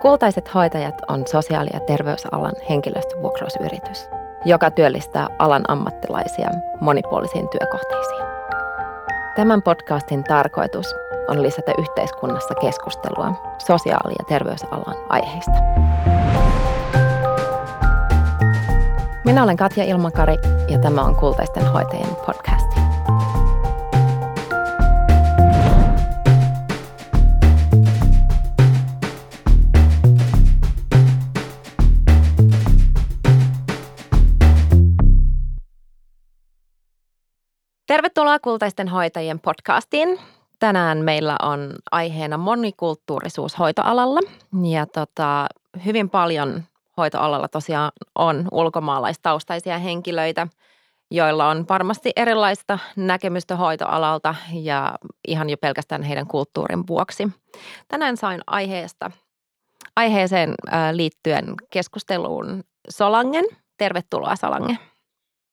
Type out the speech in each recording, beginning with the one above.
Kultaiset hoitajat on sosiaali- ja terveysalan henkilöstövuokrausyritys, joka työllistää alan ammattilaisia monipuolisiin työkohteisiin. Tämän podcastin tarkoitus on lisätä yhteiskunnassa keskustelua sosiaali- ja terveysalan aiheista. Minä olen Katja Ilmakari ja tämä on Kultaisten hoitajien podcast. Tervetuloa Kultaisten hoitajien podcastiin. Tänään meillä on aiheena monikulttuurisuus hoitoalalla ja tota, hyvin paljon hoitoalalla tosiaan on ulkomaalaistaustaisia henkilöitä, joilla on varmasti erilaista näkemystä hoitoalalta ja ihan jo pelkästään heidän kulttuurin vuoksi. Tänään sain aiheesta, aiheeseen liittyen keskusteluun Solangen. Tervetuloa Solange.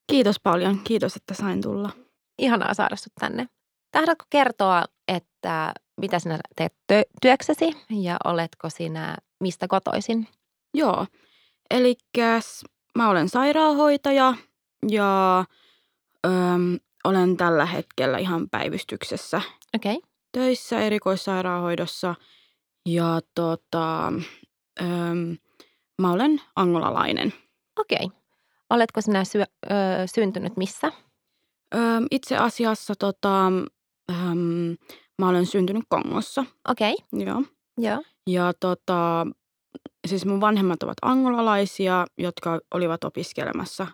Kiitos paljon. Kiitos, että sain tulla. Ihanaa saada sinut tänne. Tahdatko kertoa, että mitä sinä teet työksesi ja oletko sinä mistä kotoisin? Joo, eli mä olen sairaanhoitaja ja öm, olen tällä hetkellä ihan päivystyksessä okay. töissä erikoissairaanhoidossa. Ja tota, öm, mä olen angolalainen. Okei. Okay. Oletko sinä sy- ö, syntynyt missä? Itse asiassa tota, öm, mä olen syntynyt Kongossa. Okei. Okay. Joo. Joo. Ja tota, siis mun vanhemmat ovat angolalaisia, jotka olivat opiskelemassa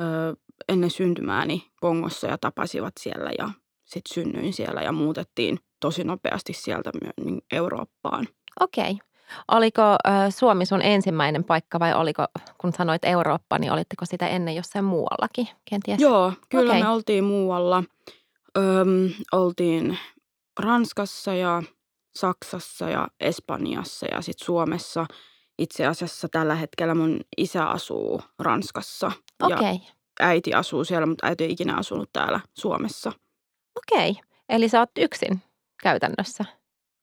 ö, ennen syntymääni Kongossa ja tapasivat siellä ja sitten synnyin siellä ja muutettiin tosi nopeasti sieltä niin Eurooppaan. Okei. Okay. Oliko Suomi sun ensimmäinen paikka vai oliko, kun sanoit Eurooppa, niin olitteko sitä ennen jossain muuallakin kenties? Joo, kyllä okay. me oltiin muualla. Öm, oltiin Ranskassa ja Saksassa ja Espanjassa ja sitten Suomessa. Itse asiassa tällä hetkellä mun isä asuu Ranskassa. Okei. Okay. äiti asuu siellä, mutta äiti ei ikinä asunut täällä Suomessa. Okei. Okay. Eli sä oot yksin käytännössä?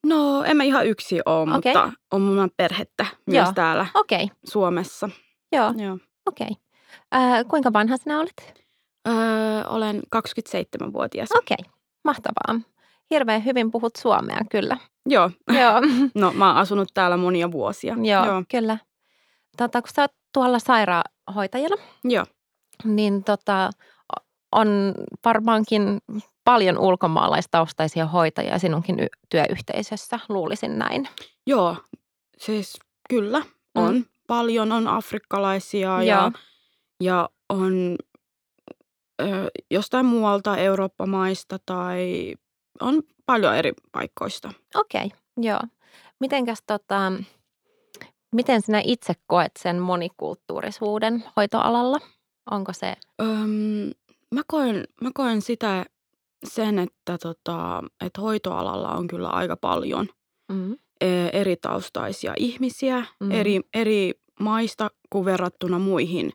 No, en mä ihan yksi ole, okay. mutta on mun perhettä myös Joo. täällä okay. Suomessa. Joo, Joo. okei. Okay. Äh, kuinka vanha sinä olet? Öö, olen 27-vuotias. Okei, okay. mahtavaa. Hirveän hyvin puhut suomea, kyllä. Joo. Joo. no, mä oon asunut täällä monia vuosia. Joo, Joo. kyllä. Tota, kun sä oot tuolla sairaanhoitajana, Joo. niin tota, on varmaankin paljon ulkomaalaistaustaisia hoitajia sinunkin työyhteisössä, luulisin näin. Joo, siis kyllä on. Mm. Paljon on afrikkalaisia ja, ja on ö, jostain muualta Eurooppa-maista tai on paljon eri paikoista. Okei, okay, joo. Mitenkäs tota, miten sinä itse koet sen monikulttuurisuuden hoitoalalla? Onko se? Öm, mä, koen, mä koen sitä sen, että, tota, että hoitoalalla on kyllä aika paljon mm. eri taustaisia ihmisiä mm. eri, eri maista kuin verrattuna muihin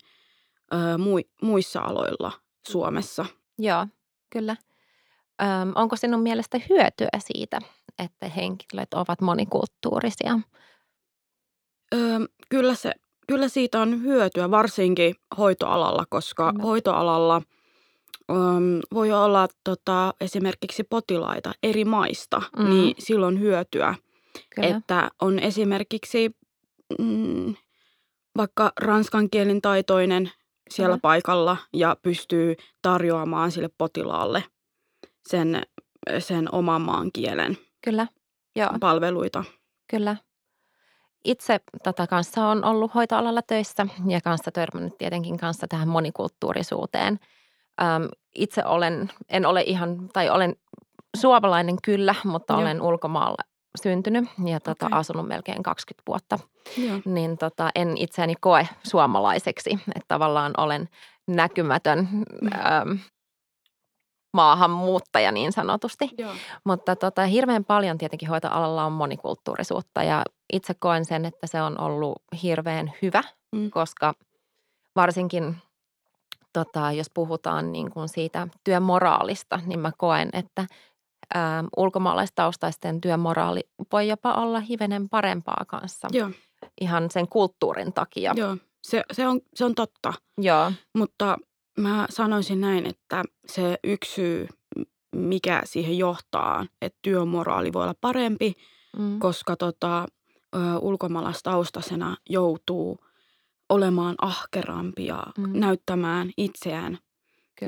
ö, mu, muissa aloilla Suomessa. Joo, kyllä. Öm, onko sinun mielestä hyötyä siitä, että henkilöt ovat monikulttuurisia? Öm, kyllä, se, kyllä siitä on hyötyä, varsinkin hoitoalalla, koska mm. hoitoalalla – um, voi olla tota, esimerkiksi potilaita eri maista, mm. niin silloin hyötyä. Kyllä. Että on esimerkiksi mm, vaikka ranskan kielen taitoinen siellä Kyllä. paikalla ja pystyy tarjoamaan sille potilaalle sen, sen oman maan kielen Kyllä. Joo. palveluita. Kyllä. Itse tota kanssa on ollut hoitoalalla töissä ja kanssa törmännyt tietenkin kanssa tähän monikulttuurisuuteen – Ähm, itse olen, en ole ihan, tai olen suomalainen kyllä, mutta Joo. olen ulkomaalla syntynyt ja tota, okay. asunut melkein 20 vuotta. Joo. Niin tota, en itseäni koe suomalaiseksi, että tavallaan olen näkymätön mm. ähm, maahanmuuttaja niin sanotusti. Joo. Mutta tota, hirveän paljon tietenkin hoitoalalla on monikulttuurisuutta ja itse koen sen, että se on ollut hirveän hyvä, mm. koska varsinkin – tota, jos puhutaan niin kuin siitä työmoraalista, niin mä koen, että ä, ulkomaalaistaustaisten työmoraali voi jopa olla hivenen parempaa kanssa. Joo. Ihan sen kulttuurin takia. Joo, se, se, on, se on totta. Joo. Mutta mä sanoisin näin, että se yksi syy, mikä siihen johtaa, että työmoraali voi olla parempi, mm. koska tota, ulkomaalaistaustaisena joutuu olemaan ahkerampi ja mm. näyttämään itseään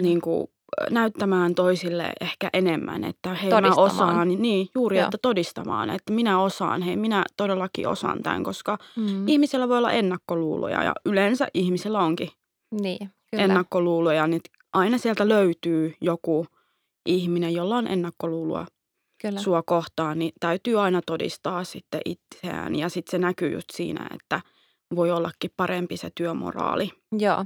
niin kuin, näyttämään toisille ehkä enemmän, että hei mä osaan, niin juuri, Joo. että todistamaan, että minä osaan, hei minä todellakin osaan tämän, koska mm. ihmisellä voi olla ennakkoluuloja ja yleensä ihmisellä onkin niin, kyllä. ennakkoluuloja, niin aina sieltä löytyy joku ihminen, jolla on ennakkoluuloa kyllä. sua kohtaan, niin täytyy aina todistaa sitten itseään ja sitten se näkyy just siinä, että voi ollakin parempi se työmoraali. Joo.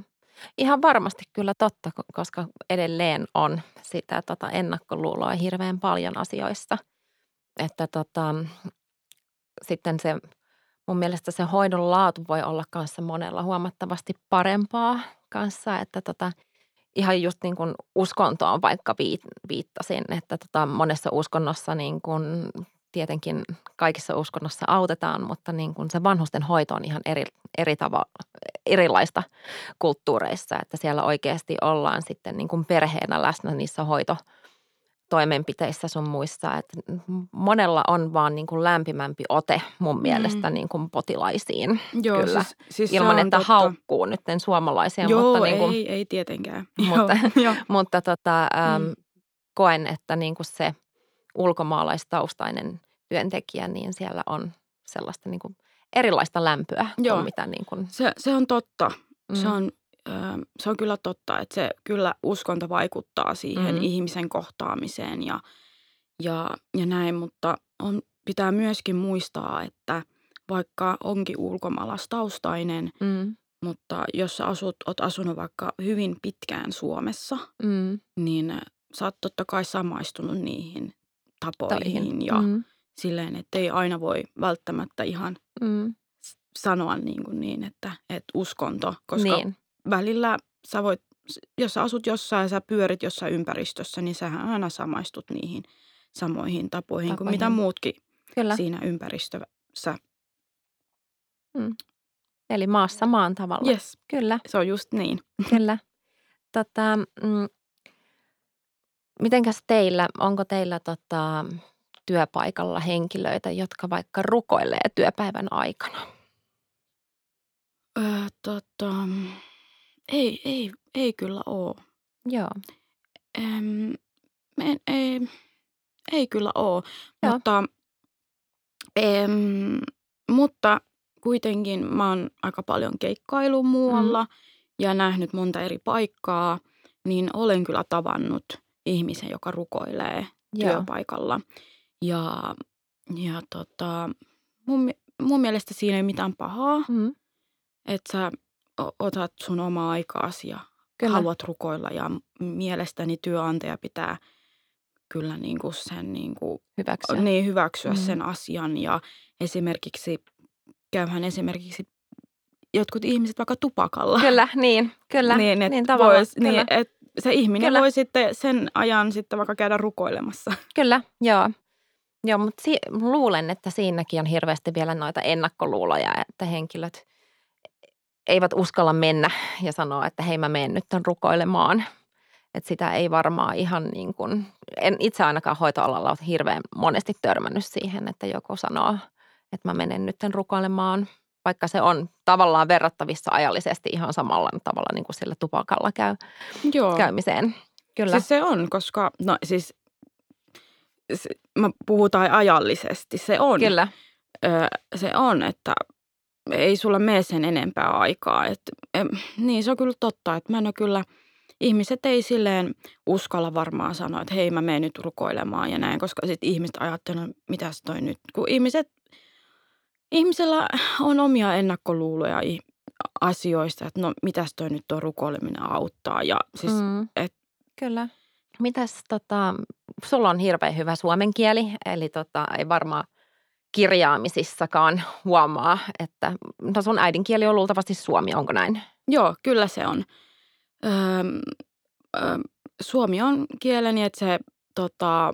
Ihan varmasti kyllä totta, koska edelleen on sitä tota ennakkoluuloa hirveän paljon asioissa. Että tota, sitten se, mun mielestä se hoidon laatu voi olla kanssa monella huomattavasti parempaa kanssa, että tota, ihan just niin kuin uskontoon vaikka viittasin, että tota monessa uskonnossa niin kuin tietenkin kaikissa uskonnossa autetaan, mutta niin kuin se vanhusten hoito on ihan eri, eri tava, erilaista kulttuureissa, että siellä oikeasti ollaan sitten niin kuin perheenä läsnä niissä hoito toimenpiteissä sun muissa, että monella on vaan niin kuin lämpimämpi ote mun mielestä mm. niin kuin potilaisiin Joo, kyllä. Siis, siis Ilman, että totta. haukkuu nyt suomalaisia. Joo, mutta niin kuin, ei, ei tietenkään. Mutta, Joo, mutta tota, äm, mm. koen, että niin kuin se ulkomaalaistaustainen työntekijä, niin siellä on sellaista niin kuin erilaista lämpöä Joo. mitä niin kuin... Se, se on totta. Mm. Se, on, se on kyllä totta, että se kyllä uskonto vaikuttaa siihen mm. ihmisen kohtaamiseen ja, ja, ja näin, mutta on, pitää myöskin muistaa, että vaikka onkin ulkomaalaistaustainen, mm. mutta jos sä asut, oot asunut vaikka hyvin pitkään Suomessa, mm. niin sä oot totta kai samaistunut niihin tapoihin Toihin. ja mm silleen, että ei aina voi välttämättä ihan mm. sanoa niin, kuin niin että, että uskonto, koska niin. välillä sä voit, jos sä asut jossain ja sä pyörit jossain ympäristössä, niin sähän aina samaistut niihin samoihin tapoihin, tapoihin. kuin mitä muutkin Kyllä. siinä ympäristössä. Mm. Eli maassa maan tavalla. Yes. Kyllä. Se on just niin. Kyllä. Tota, mm, mitenkäs teillä, onko teillä tota, työpaikalla henkilöitä, jotka vaikka rukoilee työpäivän aikana? Öö, tota, ei, ei, ei kyllä ole. Joo. Ähm, en, ei, ei kyllä ole, Joo. mutta, ähm, mutta kuitenkin mä oon aika paljon keikkailu muualla mm. ja nähnyt monta eri paikkaa, niin olen kyllä tavannut ihmisen, joka rukoilee Joo. työpaikalla. Ja, ja tota, mun, mun mielestä siinä ei mitään pahaa, mm. että sä otat sun omaa aikaasi ja kyllä. haluat rukoilla. Ja mielestäni työnantaja pitää kyllä niin kuin sen niin kuin, hyväksyä, niin, hyväksyä mm. sen asian. Ja esimerkiksi, käyhän esimerkiksi jotkut ihmiset vaikka tupakalla. Kyllä, niin, kyllä. niin, et niin tavallaan. Vois, niin, kyllä. Niin, et se ihminen kyllä. voi sitten sen ajan sitten vaikka käydä rukoilemassa. Kyllä, joo. Joo, mutta si- luulen, että siinäkin on hirveästi vielä noita ennakkoluuloja, että henkilöt eivät uskalla mennä ja sanoa, että hei mä menen nyt tämän rukoilemaan. Että sitä ei varmaan ihan niin kuin, en itse ainakaan hoitoalalla ole hirveän monesti törmännyt siihen, että joku sanoo, että mä menen nyt tämän rukoilemaan, vaikka se on tavallaan verrattavissa ajallisesti ihan samalla tavalla niin kuin sillä tupakalla käy, Joo. käymiseen. Kyllä. Siis se on, koska no siis se, mä puhutaan ajallisesti, se on. Kyllä. Ö, se on, että ei sulla mene sen enempää aikaa. Et, niin se on kyllä totta, että mä en ole kyllä, ihmiset ei silleen uskalla varmaan sanoa, että hei mä menen nyt rukoilemaan ja näin, koska sitten ihmiset ajattelee, mitä toi nyt, kun ihmiset, ihmisellä on omia ennakkoluuloja asioista, että no mitäs toi nyt tuo rukoileminen auttaa ja siis, mm. et, Kyllä. Mitäs tota, sulla on hirveän hyvä suomen kieli, eli tota, ei varmaan kirjaamisissakaan huomaa, että no sun äidinkieli on luultavasti suomi, onko näin? Joo, kyllä se on. Öö, öö, suomi on kieleni, että se tota,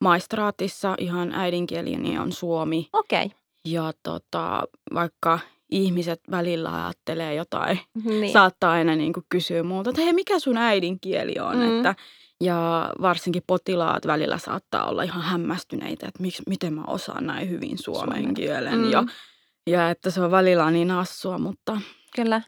maistraatissa ihan äidinkielini on suomi. Okei. Ja tota, vaikka ihmiset välillä ajattelee jotain, Niin. saattaa aina niin kuin kysyä multa, että hei, mikä sun äidinkieli on? Mm. Että, ja varsinkin potilaat välillä saattaa olla ihan hämmästyneitä, että miksi, miten mä osaan näin hyvin suomen Suomen. kielen. Mm. Ja, ja että se on välillä niin assua, mutta Kyllä.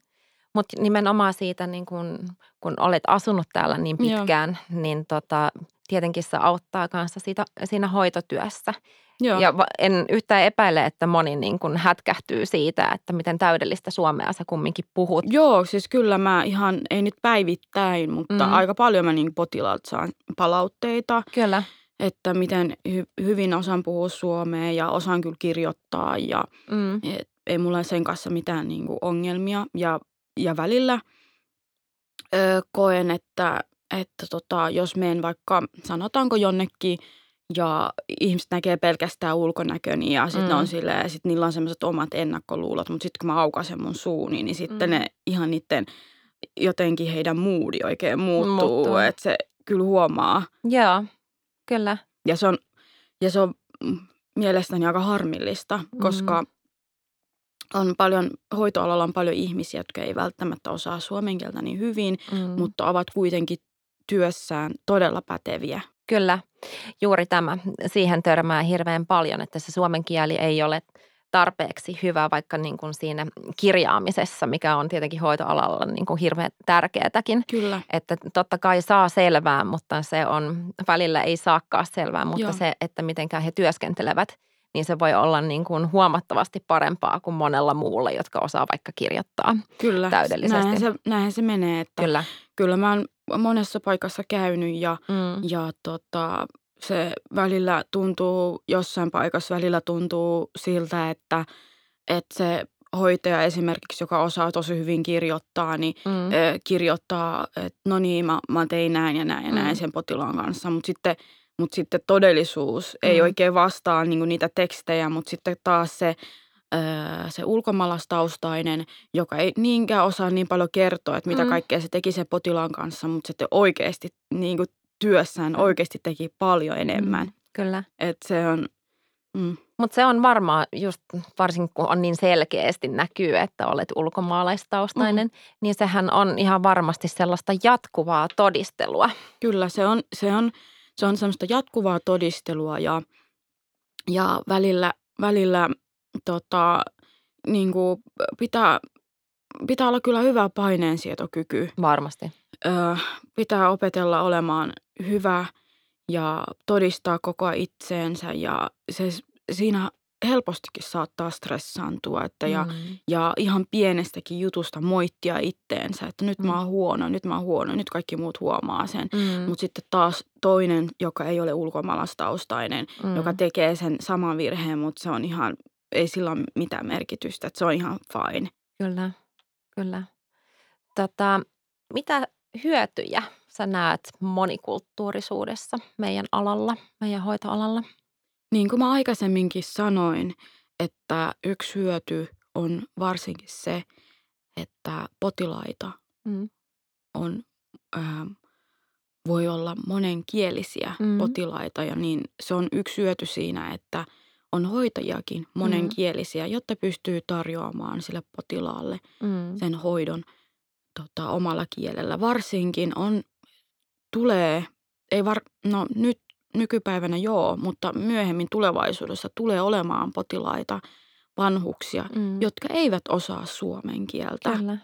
Mutta nimenomaan siitä, niin kun, kun olet asunut täällä niin Joo. pitkään, niin tota, tietenkin se auttaa kanssa siitä, siinä hoitotyössä. joo, Ja en yhtään epäile, että moni niin kun hätkähtyy siitä, että miten täydellistä suomea sä kumminkin puhut. joo, siis kyllä mä ihan, ei nyt päivittäin, mutta Mm. aika paljon mä niin potilaalta saan palautteita, Kyllä. että miten hy- hyvin osaan puhua suomea ja osaan kyllä kirjoittaa ja Mm. Et ei mulla sen kanssa mitään niinku ongelmia. Ja, ja välillä ö, koen, että, että tota, jos menen vaikka, sanotaanko jonnekin, ja ihmiset näkee pelkästään ulkonäköni ja sitten Mm. mm. on silleen, sit niillä on semmoiset omat ennakkoluulot, mutta sitten kun mä aukasen mun suuni, niin sitten Mm. mm. ne ihan niiden jotenkin heidän moodi oikein muuttuu, Muuttuu. että se kyllä huomaa. Joo, kyllä. Ja se on, ja se on mm, mielestäni aika harmillista, koska on paljon, hoitoalalla on paljon ihmisiä, jotka ei välttämättä osaa suomen kieltä niin hyvin, Mm. mutta ovat kuitenkin työssään todella päteviä. Kyllä, juuri tämä. Siihen törmää hirveän paljon, että se suomen kieli ei ole tarpeeksi hyvä vaikka niin kuin siinä kirjaamisessa, mikä on tietenkin hoitoalalla niin kuin hirveän tärkeätäkin. Kyllä. Että totta kai saa selvää, mutta se on, välillä ei saakaan selvää, mutta Joo. se, että mitenkään he työskentelevät, niin se voi olla niin kuin huomattavasti parempaa kuin monella muulla, jotka osaa vaikka kirjoittaa. Kyllä. Täydellisesti. Näinhän se, näinhän se menee, että kyllä. Kyllä. mä oon monessa paikassa käynyt ja, Mm. ja tota, se välillä tuntuu, jossain paikassa välillä tuntuu siltä, että, että se hoitaja esimerkiksi, joka osaa tosi hyvin kirjoittaa, niin Mm. ö, kirjoittaa, että no niin, mä, mä tein näin ja näin ja näin Mm. sen potilaan kanssa, mutta sitten, mut sitten todellisuus ei Mm. oikein vastaa niinku niitä tekstejä, mutta sitten taas se, ö, se ulkomaalaistaustainen, joka ei niinkään osaa niin paljon kertoa, että mitä Mm. kaikkea se teki sen potilaan kanssa, mutta sitten oikeasti niinku työssään Mm. oikeasti teki paljon enemmän. Mm. Kyllä. Että se on, mm, Mutta se on varmaan just, varsinkin kun on niin selkeästi näkyy, että olet ulkomaalaistaustainen, mm. niin sehän on ihan varmasti sellaista jatkuvaa todistelua. Kyllä, se on, se on, se on semmoista jatkuvaa todistelua ja, ja välillä, välillä tota, niin kuin pitää, pitää olla kyllä hyvä paineensietokyky. Varmasti. Ö, pitää opetella olemaan hyvä ja todistaa koko itseensä ja se, siinä helpostikin saattaa stressaantua että ja, Mm. ja ihan pienestäkin jutusta moittia itteensä, että nyt mä Mm. oon huono, nyt mä oon huono, nyt kaikki muut huomaa sen. Mm. Mutta sitten taas toinen, joka ei ole ulkomaalaistaustainen, mm. joka tekee sen saman virheen, mutta se on ihan, ei sillä ole mitään merkitystä, että se on ihan fine. Kyllä, kyllä. Tota, mitä hyötyjä sä näet monikulttuurisuudessa meidän alalla, meidän hoitoalalla? Niin kuin mä aikaisemminkin sanoin, että yksi hyöty on varsinkin se, että potilaita Mm. on, ää, voi olla monenkielisiä Mm. mm. potilaita ja niin se on yksi hyöty siinä, että on hoitajakin monenkielisiä, jotta pystyy tarjoamaan sille potilaalle Mm. sen hoidon tota, omalla kielellä. Varsinkin on, tulee, ei var, no nyt nykypäivänä joo, mutta myöhemmin tulevaisuudessa tulee olemaan potilaita, vanhuksia, Mm. jotka eivät osaa suomen kieltä. Kyllä.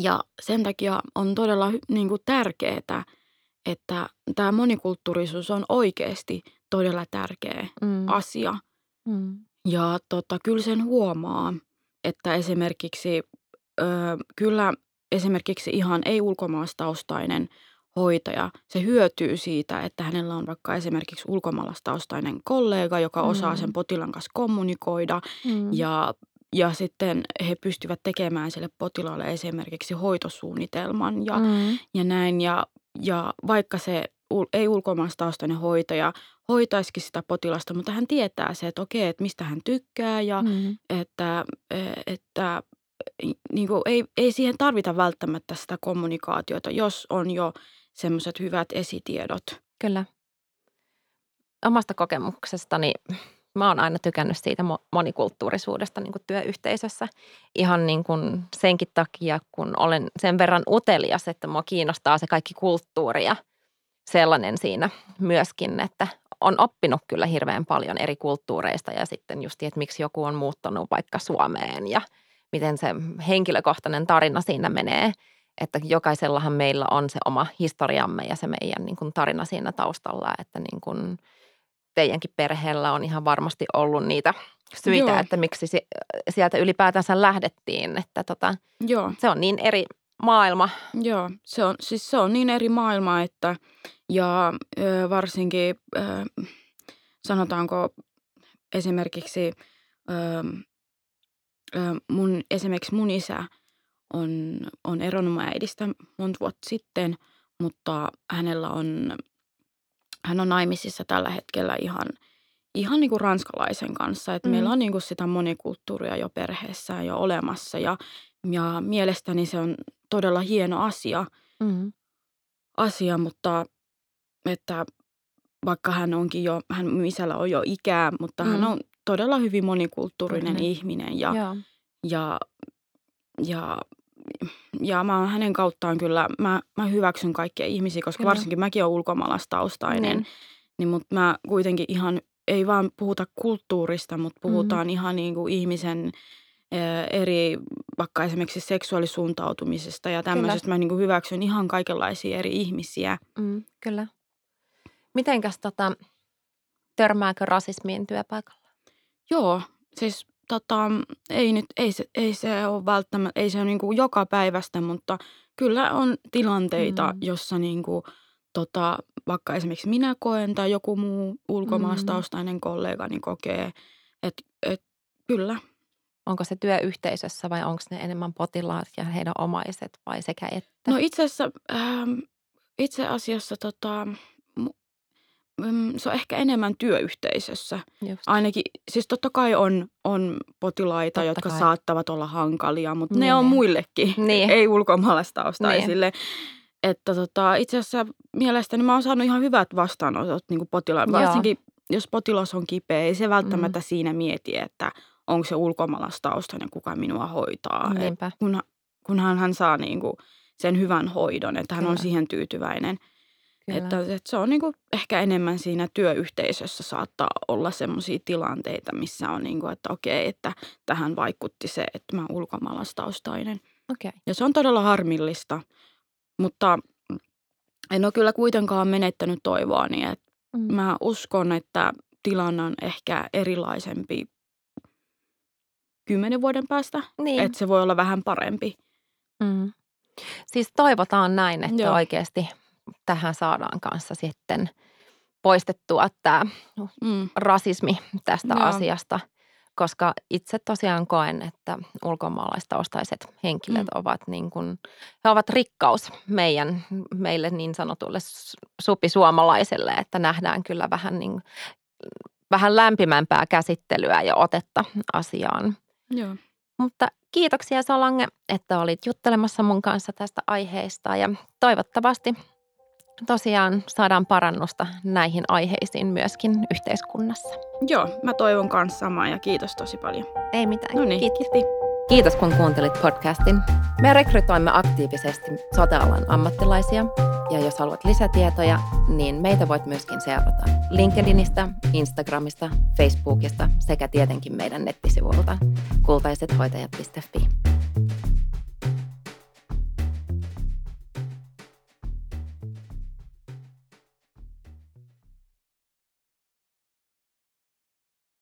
Ja sen takia on todella niin kuin tärkeää, että tämä monikulttuurisuus on oikeasti todella tärkeä Mm. asia. Mm. Ja tota, kyllä sen huomaa, että esimerkiksi, ö, kyllä esimerkiksi ihan ei-ulkomaalaistaustainen hoitaja, se hyötyy siitä, että hänellä on vaikka esimerkiksi ulkomaalaistaustainen kollega, joka osaa Mm. sen potilaan kanssa kommunikoida Mm. ja, ja sitten he pystyvät tekemään sille potilaalle esimerkiksi hoitosuunnitelman ja, Mm. ja näin. Ja, ja vaikka se ei ulkomaalaistaustainen hoitaja hoitaisikin sitä potilasta, mutta hän tietää se, että okei, että mistä hän tykkää ja Mm. että, eh, että niin kuin ei, ei siihen tarvita välttämättä sitä kommunikaatiota, jos on jo semmoiset hyvät esitiedot. Kyllä. omasta kokemuksestani mä oon aina tykännyt siitä monikulttuurisuudesta niin kuin työyhteisössä. Ihan niin kuin senkin takia, kun olen sen verran utelias, että mua kiinnostaa se kaikki kulttuuri ja sellainen siinä myöskin, että on oppinut kyllä hirveän paljon eri kulttuureista ja sitten just, että miksi joku on muuttanut vaikka Suomeen ja miten se henkilökohtainen tarina siinä menee. Että jokaisellahan meillä on se oma historiamme ja se meidän niin kuin tarina siinä taustalla, että niin kuin teidänkin perheellä on ihan varmasti ollut niitä syitä, Joo. että miksi sieltä ylipäätänsä lähdettiin. Että tota, Joo. se on niin eri maailma. Joo, se on, siis se on niin eri maailma, että ja ö, varsinkin ö, sanotaanko esimerkiksi ö, ö, mun, esimerkiksi mun isä on, on eronnut mun äidistä monta vuotta sitten, mutta hänellä on, hän on naimisissa tällä hetkellä ihan, ihan niin kuin ranskalaisen kanssa. Että mm. meillä on niin kuin sitä monikulttuuria jo perheessä jo olemassa ja, ja mielestäni se on todella hieno asia, mm. asia mutta että vaikka hän onkin jo, hän isällä on jo ikää, mutta mm. hän on todella hyvin monikulttuurinen mm. ihminen ja, ja, ja, ja, ja mä hänen kauttaan kyllä, mä, mä hyväksyn kaikkia ihmisiä, koska kyllä. varsinkin mäkin olen ulkomaalaistaustainen, mm. niin mutta mä kuitenkin ihan, ei vaan puhuta kulttuurista, mutta puhutaan mm. ihan niin kuin ihmisen eri, vaikka esimerkiksi seksuaalisuuntautumisesta ja tämmöisestä. Kyllä. Mä niin kuin hyväksyn ihan kaikenlaisia eri ihmisiä. Mm, kyllä. Mitenkäs tota, törmääkö rasismiin työpaikalla? Joo, siis tota, ei, nyt, ei, se, ei se ole välttämättä, ei se ole niin kuin joka päivästä, mutta kyllä on tilanteita, mm. jossa niin kuin, tota, vaikka esimerkiksi minä koen tai joku muu ulkomaastaustainen mm. kollegani kokee, että et, kyllä. Onko se työyhteisössä vai onko ne enemmän potilaat ja heidän omaiset vai sekä että? No itse asiassa, ähm, itse asiassa tota, Mm, se on ehkä enemmän työyhteisössä. Just. Ainakin, siis totta kai on, on potilaita, totta jotka kai. saattavat olla hankalia, mutta niin. ne on muillekin, niin. ei ulkomaalaistaustaisille. Niin. Että tota, itse asiassa mielestäni mä oon saanut ihan hyvät vastaanotot niin potilaan. Varsinkin jos potilas on kipeä, ei se välttämättä mm. siinä mieti, että onko se ulkomaalaistaustainen, kuka minua hoitaa. Et kun, kunhan hän saa niin kuin sen hyvän hoidon, että hän Kyllä. on siihen tyytyväinen – että, että se on niin kuin ehkä enemmän siinä työyhteisössä saattaa olla sellaisia tilanteita, missä on niin kuin, että okei, että tähän vaikutti se, että mä ulkomaalaistaustainen. Okay. Ja se on todella harmillista, mutta en ole kyllä kuitenkaan menettänyt toivoa, niin että mm. mä uskon, että tilanne on ehkä erilaisempi kymmenen vuoden päästä, niin. että se voi olla vähän parempi. Mm. Siis toivotaan näin, että Joo. oikeasti tähän saadaan kanssa sitten poistettua tämä mm. rasismi tästä Joo. asiasta, koska itse tosiaan koen, että ulkomaalaistaustaiset henkilöt mm. ovat niin kuin, he ovat rikkaus meidän, meille niin sanotulle supisuomalaiselle, että nähdään kyllä vähän, niin, vähän lämpimämpää käsittelyä ja otetta asiaan. Joo. Mutta kiitoksia Solange, että olit juttelemassa mun kanssa tästä aiheesta ja toivottavasti tosiaan saadaan parannusta näihin aiheisiin myöskin yhteiskunnassa. Joo, mä toivon kanssa samaa ja kiitos tosi paljon. Ei mitään. No niin, kiitos. Kiitos kun kuuntelit podcastin. Me rekrytoimme aktiivisesti sotealan ammattilaisia ja jos haluat lisätietoja, niin meitä voit myöskin seurata LinkedInistä, Instagramista, Facebookista sekä tietenkin meidän nettisivuilta kultaisethoitajat.fi.